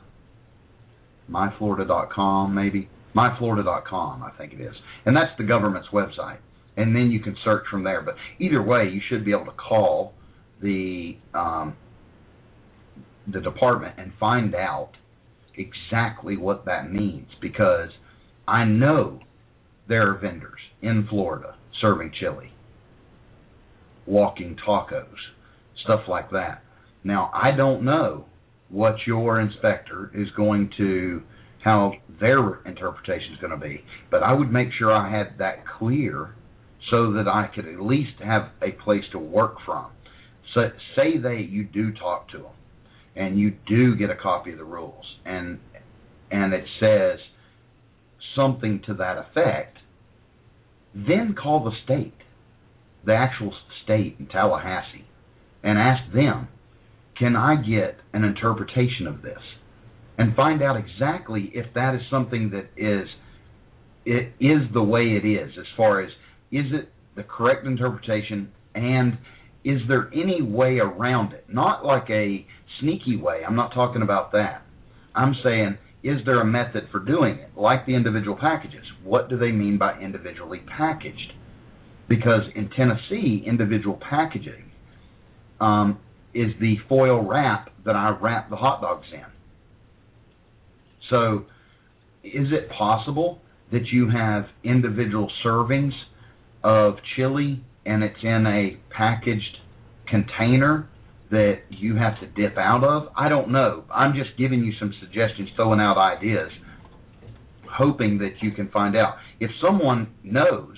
myflorida.com maybe, myflorida.com I think it is, and that's the government's website. And then you can search from there. But either way, you should be able to call the um, the department and find out exactly what that means because I know there are vendors in Florida serving chili, walking tacos, stuff like that. Now, I don't know what your inspector is going to how their interpretation is going to be, but I would make sure I had that clear so that I could at least have a place to work from. So say that you do talk to them and you do get a copy of the rules and and it says something to that effect, then call the state, the actual state in Tallahassee, and ask them, can I get an interpretation of this? And find out exactly if that is something that is it is the way it is as far as is it the correct interpretation and is there any way around it? Not like a sneaky way. I'm not talking about that. I'm saying, is there a method for doing it? Like the individual packages. What do they mean by individually packaged? Because in Tennessee, individual packaging um, is the foil wrap that I wrap the hot dogs in. So, is it possible that you have individual servings of chili and it's in a packaged container that you have to dip out of? I don't know. I'm just giving you some suggestions, throwing out ideas, hoping that you can find out. If someone knows,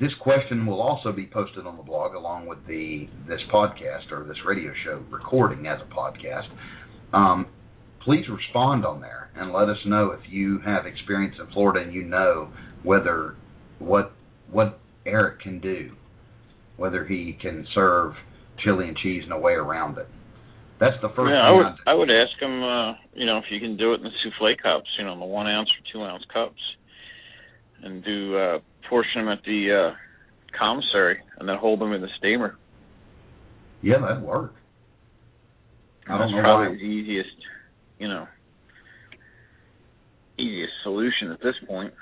this question will also be posted on the blog along with the this podcast or this radio show recording as a podcast. Um, please respond on there and let us know if you have experience in Florida and you know whether what what Eric can do, whether he can serve chili and cheese and a way around it. That's the first. Yeah, I would. I'd, I would ask him. Uh, you know, if you can do it in the souffle cups. You know, the one ounce or two ounce cups, and do uh, portion them at the uh, commissary, and then hold them in the steamer. Yeah, that'd work. I That's probably why. the easiest. You know, easiest solution at this point.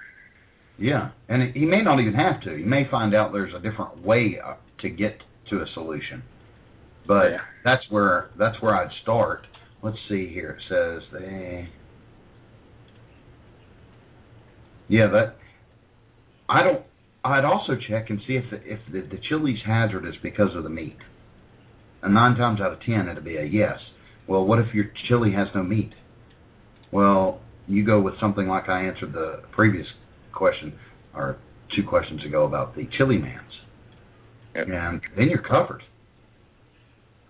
Yeah, and he may not even have to. He may find out there's a different way to get to a solution. But Yeah. that's where that's where I'd start. Let's see here. It says they. Yeah, that. I don't. I'd also check and see if the, if the, the chili's hazardous because of the meat. And nine times out of ten, it'd be a yes. Well, what if your chili has no meat? Well, you go with something like I answered the previous question or two questions ago about the chili mans, Yep. and then you're covered.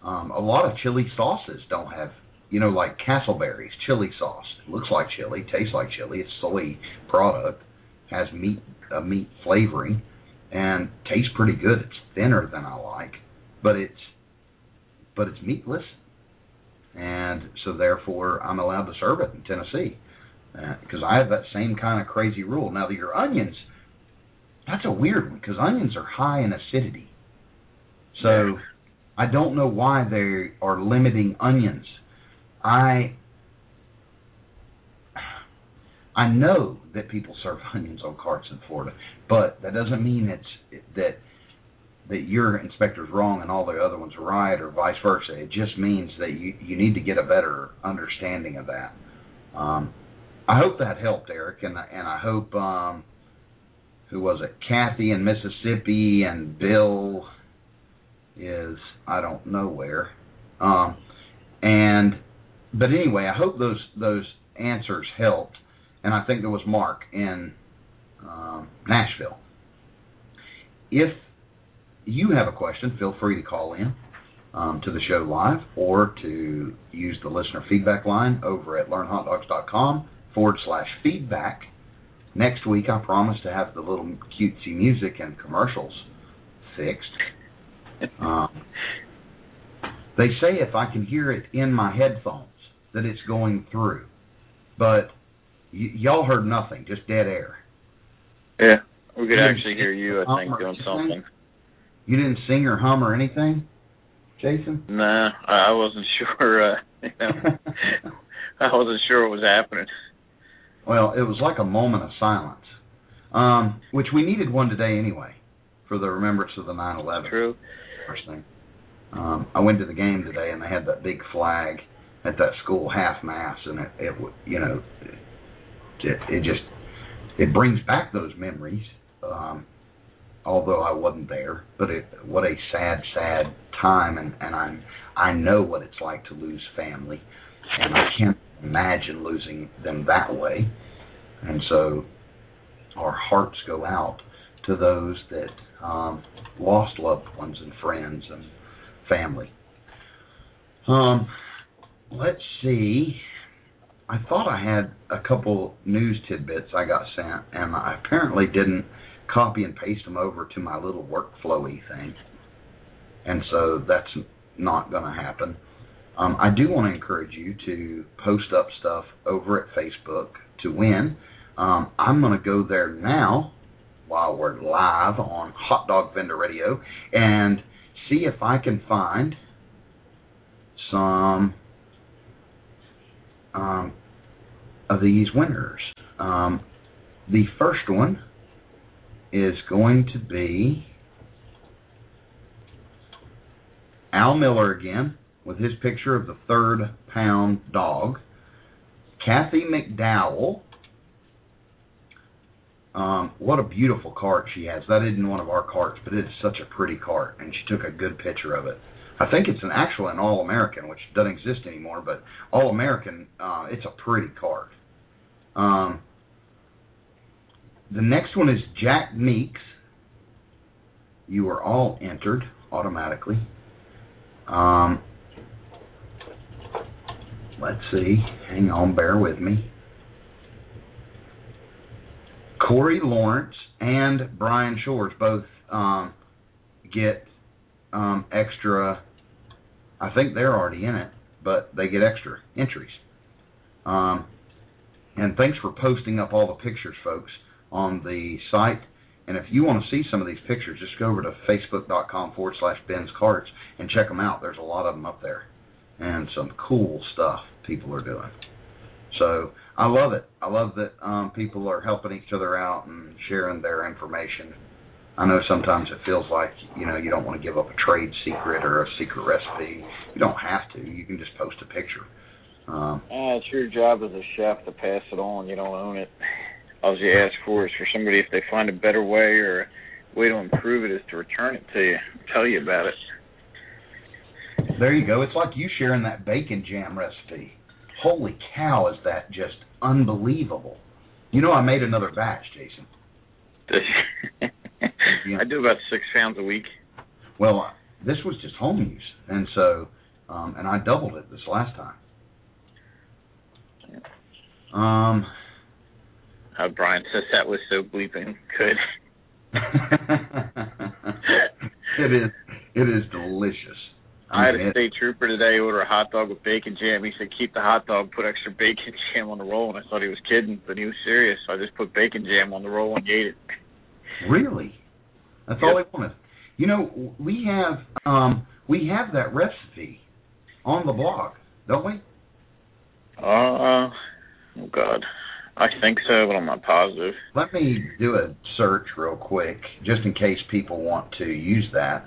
Um, a lot of chili sauces don't have, you know, like Castleberry's chili sauce. It looks like chili, tastes like chili. It's soy product, has meat a meat flavoring, and tastes pretty good. It's thinner than I like, but it's but it's meatless, and so therefore I'm allowed to serve it in Tennessee uh, because I have that same kind of crazy rule. Now your onions, that's a weird one because onions are high in acidity, so I don't know why they are limiting onions. I I know that people serve onions on carts in Florida, but that doesn't mean it's that that your inspector's wrong and all the other ones are right, or vice versa. It just means that you you need to get a better understanding of that. Um, I hope that helped, Eric, and and I hope um, who was it? Kathy in Mississippi and Bill is I don't know where. Um, and but anyway, I hope those those answers helped, and I think there was Mark in um, Nashville. If you have a question, feel free to call in um, to the show live or to use the listener feedback line over at learnhotdogs.com forward slash feedback. Next week, I promise to have the little cutesy music and commercials fixed. Um, they say if I can hear it in my headphones that it's going through, but y- y'all heard nothing, just dead air. Yeah, we could actually hear you. I think doing something. You didn't sing or hum or anything. Jason? Nah, I wasn't sure. Uh, you know, I wasn't sure what was happening. Well, it was like a moment of silence, um, which we needed one today anyway, for the remembrance of the 9/11. True. First thing. Um, I went to the game today, and they had that big flag at that school half mast, and it, it you know, it, it just it brings back those memories. Um, although I wasn't there, but it, what a sad, sad time, and and I'm I know what it's like to lose family, and I can't imagine losing them that way, and so our hearts go out to those that um, lost loved ones and friends and family. Um, let's see. I thought I had a couple news tidbits I got sent, and I apparently didn't copy and paste them over to my little workflowy thing, and so that's not going to happen. Um, I do want to encourage you to post up stuff over at Facebook to win. Um, I'm going to go there now while we're live on Hot Dog Vendor Radio and see if I can find some um, of these winners. Um, the first one is going to be Al Miller again with his picture of the third pound dog. Kathy McDowell. Um, what a beautiful cart she has. That isn't one of our carts, but it's such a pretty cart, and she took a good picture of it. I think it's an actual an All American, which doesn't exist anymore, but All American, uh, it's a pretty cart. Um, the next one is Jack Meeks. You are all entered automatically. Um, let's see. Hang on, bear with me. Corey Lawrence and Brian Shores both um, get um, extra. I think they're already in it, but they get extra entries. Um, and thanks for posting up all the pictures, folks, on the site. And if you want to see some of these pictures, just go over to facebook.com forward slash Ben's Carts and check them out. There's a lot of them up there and some cool stuff people are doing. So I love it. I love that um, people are helping each other out and sharing their information. I know sometimes it feels like you know you don't want to give up a trade secret or a secret recipe. You don't have to. You can just post a picture. Um, uh, it's your job as a chef to pass it on. You don't own it. All you ask for is for somebody, if they find a better way or a way to improve it, is to return it to you, tell you about it. There you go. It's like you sharing that bacon jam recipe. Holy cow, is that just unbelievable? You know, I made another batch, Jason. I do about six pounds a week. Well, this was just home use, and so, um, and I doubled it this last time. Um, uh, Brian says that was so bleeping good. it is. It is delicious. I had a state trooper today order a hot dog with bacon jam. He said, "Keep the hot dog, put extra bacon jam on the roll." And I thought he was kidding, but he was serious. So I just put bacon jam on the roll and ate it. Really? That's yep. all I wanted. You know, we have um we have that recipe on the blog, don't we? Uh, oh God. I think so, but I'm not positive. Let me do a search real quick, just in case people want to use that.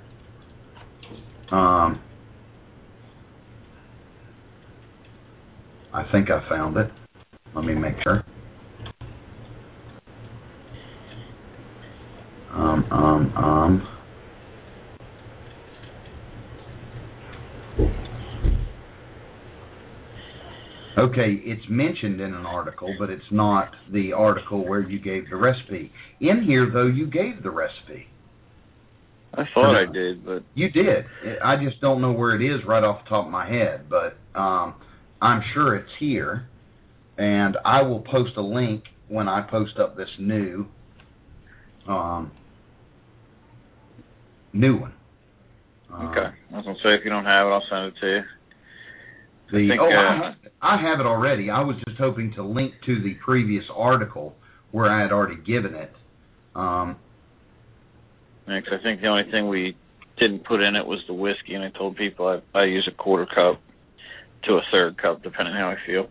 Um, I think I found it. Let me make sure. Um, um, um. Okay, it's mentioned in an article, but it's not the article where you gave the recipe. In here, though, you gave the recipe. I thought I did, but you did. I just don't know where it is right off the top of my head, but um, I'm sure it's here, and I will post a link when I post up this new um, new one. Okay, I was gonna say if you don't have it, I'll send it to you. The, think, oh, uh, I, have, I have it already. I was just hoping to link to the previous article where I had already given it. Um, I think the only thing we didn't put in it was the whiskey, and I told people I, I use a quarter cup to a third cup, depending on how I feel.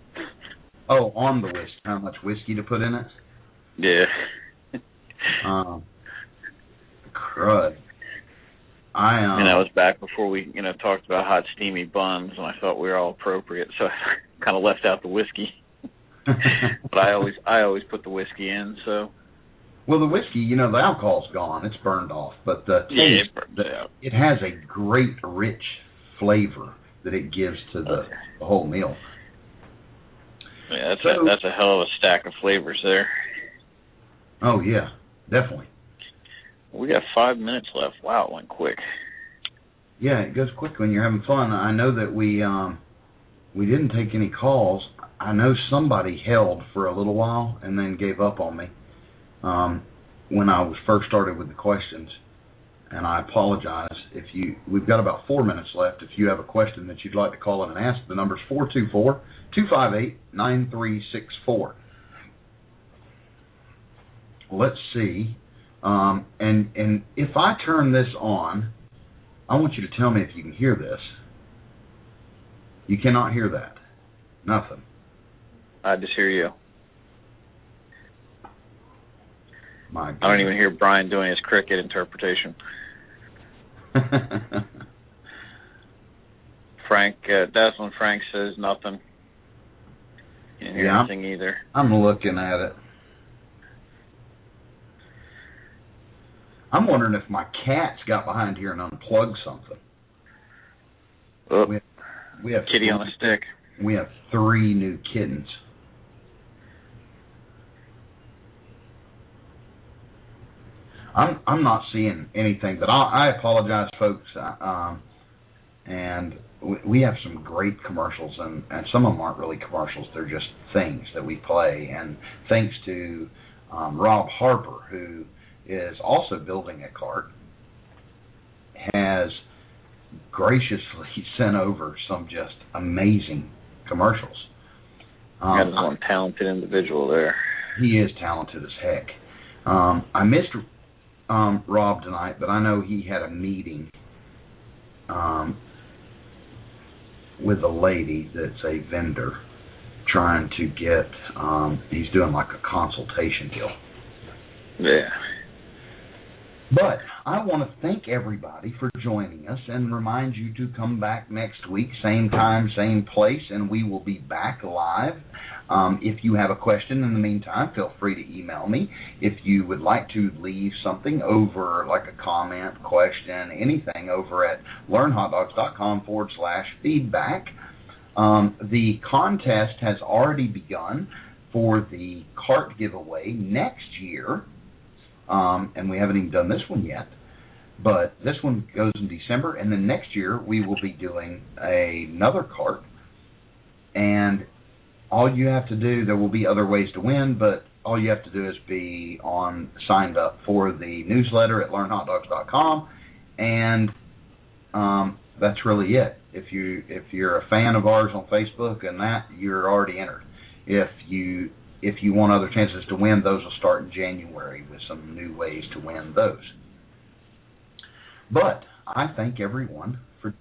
Oh, on the whiskey, how much whiskey to put in it? Yeah. Um, crud. I um. and that was back before we, you know, talked about hot steamy buns, and I thought we were all appropriate, so I kind of left out the whiskey. but I always, I always put the whiskey in. So well, the whiskey, you know, the alcohol's gone; it's burned off, but the taste, yeah, it, burned the, it has a great, rich flavor that it gives to the, Okay. the whole meal. Yeah, that's So- a that's a hell of a stack of flavors there. Oh yeah, definitely. We got five minutes left. Wow, it went quick. Yeah, it goes quick when you're having fun. I know that we um we didn't take any calls. I know somebody held for a little while and then gave up on me. Um when I was first started with the questions. And I apologize if you we've got about 4 minutes left if you have a question that you'd like to call in and ask. The number's 424-258-9364. Let's see. Um and and if I turn this on I want you to tell me if you can hear this. You cannot hear that. Nothing. I just hear you. My I don't even hear Brian doing his cricket interpretation. Frank, uh, Desmond Frank says nothing. You didn't hear Yeah. anything either. I'm looking at it. I'm wondering if my cat's got behind here and unplugged something. Oh, We- We have kitty on a stick. we have three new kittens. I'm I'm not seeing anything, but I, I apologize, folks. Um, and we, we have some great commercials, and and some of them aren't really commercials; they're just things that we play. And thanks to um, Rob Harper, who is also building a cart, has graciously sent over some just amazing commercials. got Um, this one talented individual there. he is talented as heck. Um, I missed um, Rob tonight, but I know he had a meeting um, with a lady that's a vendor trying to get. Um, he's doing like a consultation deal. Yeah. But I want to thank everybody for joining us and remind you to come back next week, same time, same place, and we will be back live. Um, if you have a question in the meantime, feel free to email me. If you would like to leave something over, like a comment, question, anything, over at learnhotdogs.com forward slash feedback. Um, the contest has already begun for the cart giveaway next year um, and we haven't even done this one yet. But this one goes in December, and then next year we will be doing another cart. And all you have to do, there will be other ways to win, but all you have to do is be on signed up for the newsletter at learnhotdogs.com, and um, that's really it. If you if you're a fan of ours on Facebook and that, you're already entered. If you if you want other chances to win, those will start in January with some new ways to win those. But I thank everyone for.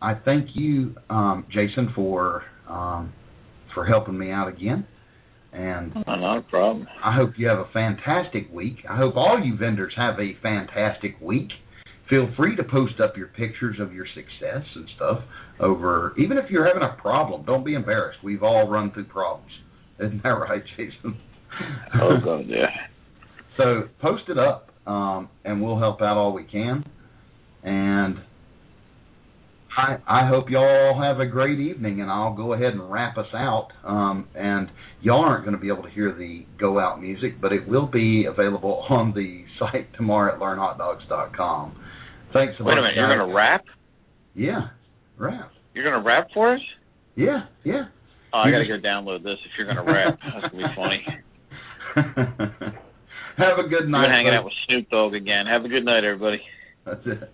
I thank you, um, Jason, for um, for helping me out again, and Oh, not a problem. I hope you have a fantastic week. I hope all you vendors have a fantastic week. Feel free to post up your pictures of your success and stuff over, even if you're having a problem. Don't be embarrassed. We've all run through problems. Isn't that right, Jason? Oh, God, yeah. So post it up, um, and we'll help out all we can. And I I hope y'all have a great evening, and I'll go ahead and wrap us out. Um, and y'all aren't going to be able to hear the go out music, but it will be available on the site tomorrow at learnhotdogs.com. Thanks a Wait a minute, you're going to rap? Yeah, rap. You're going to rap for us? Yeah, yeah. Oh, I got to go download this if you're going to rap. That's going to be funny. have a good night. been hanging out with Snoop Dogg again. Have a good night, everybody. That's it.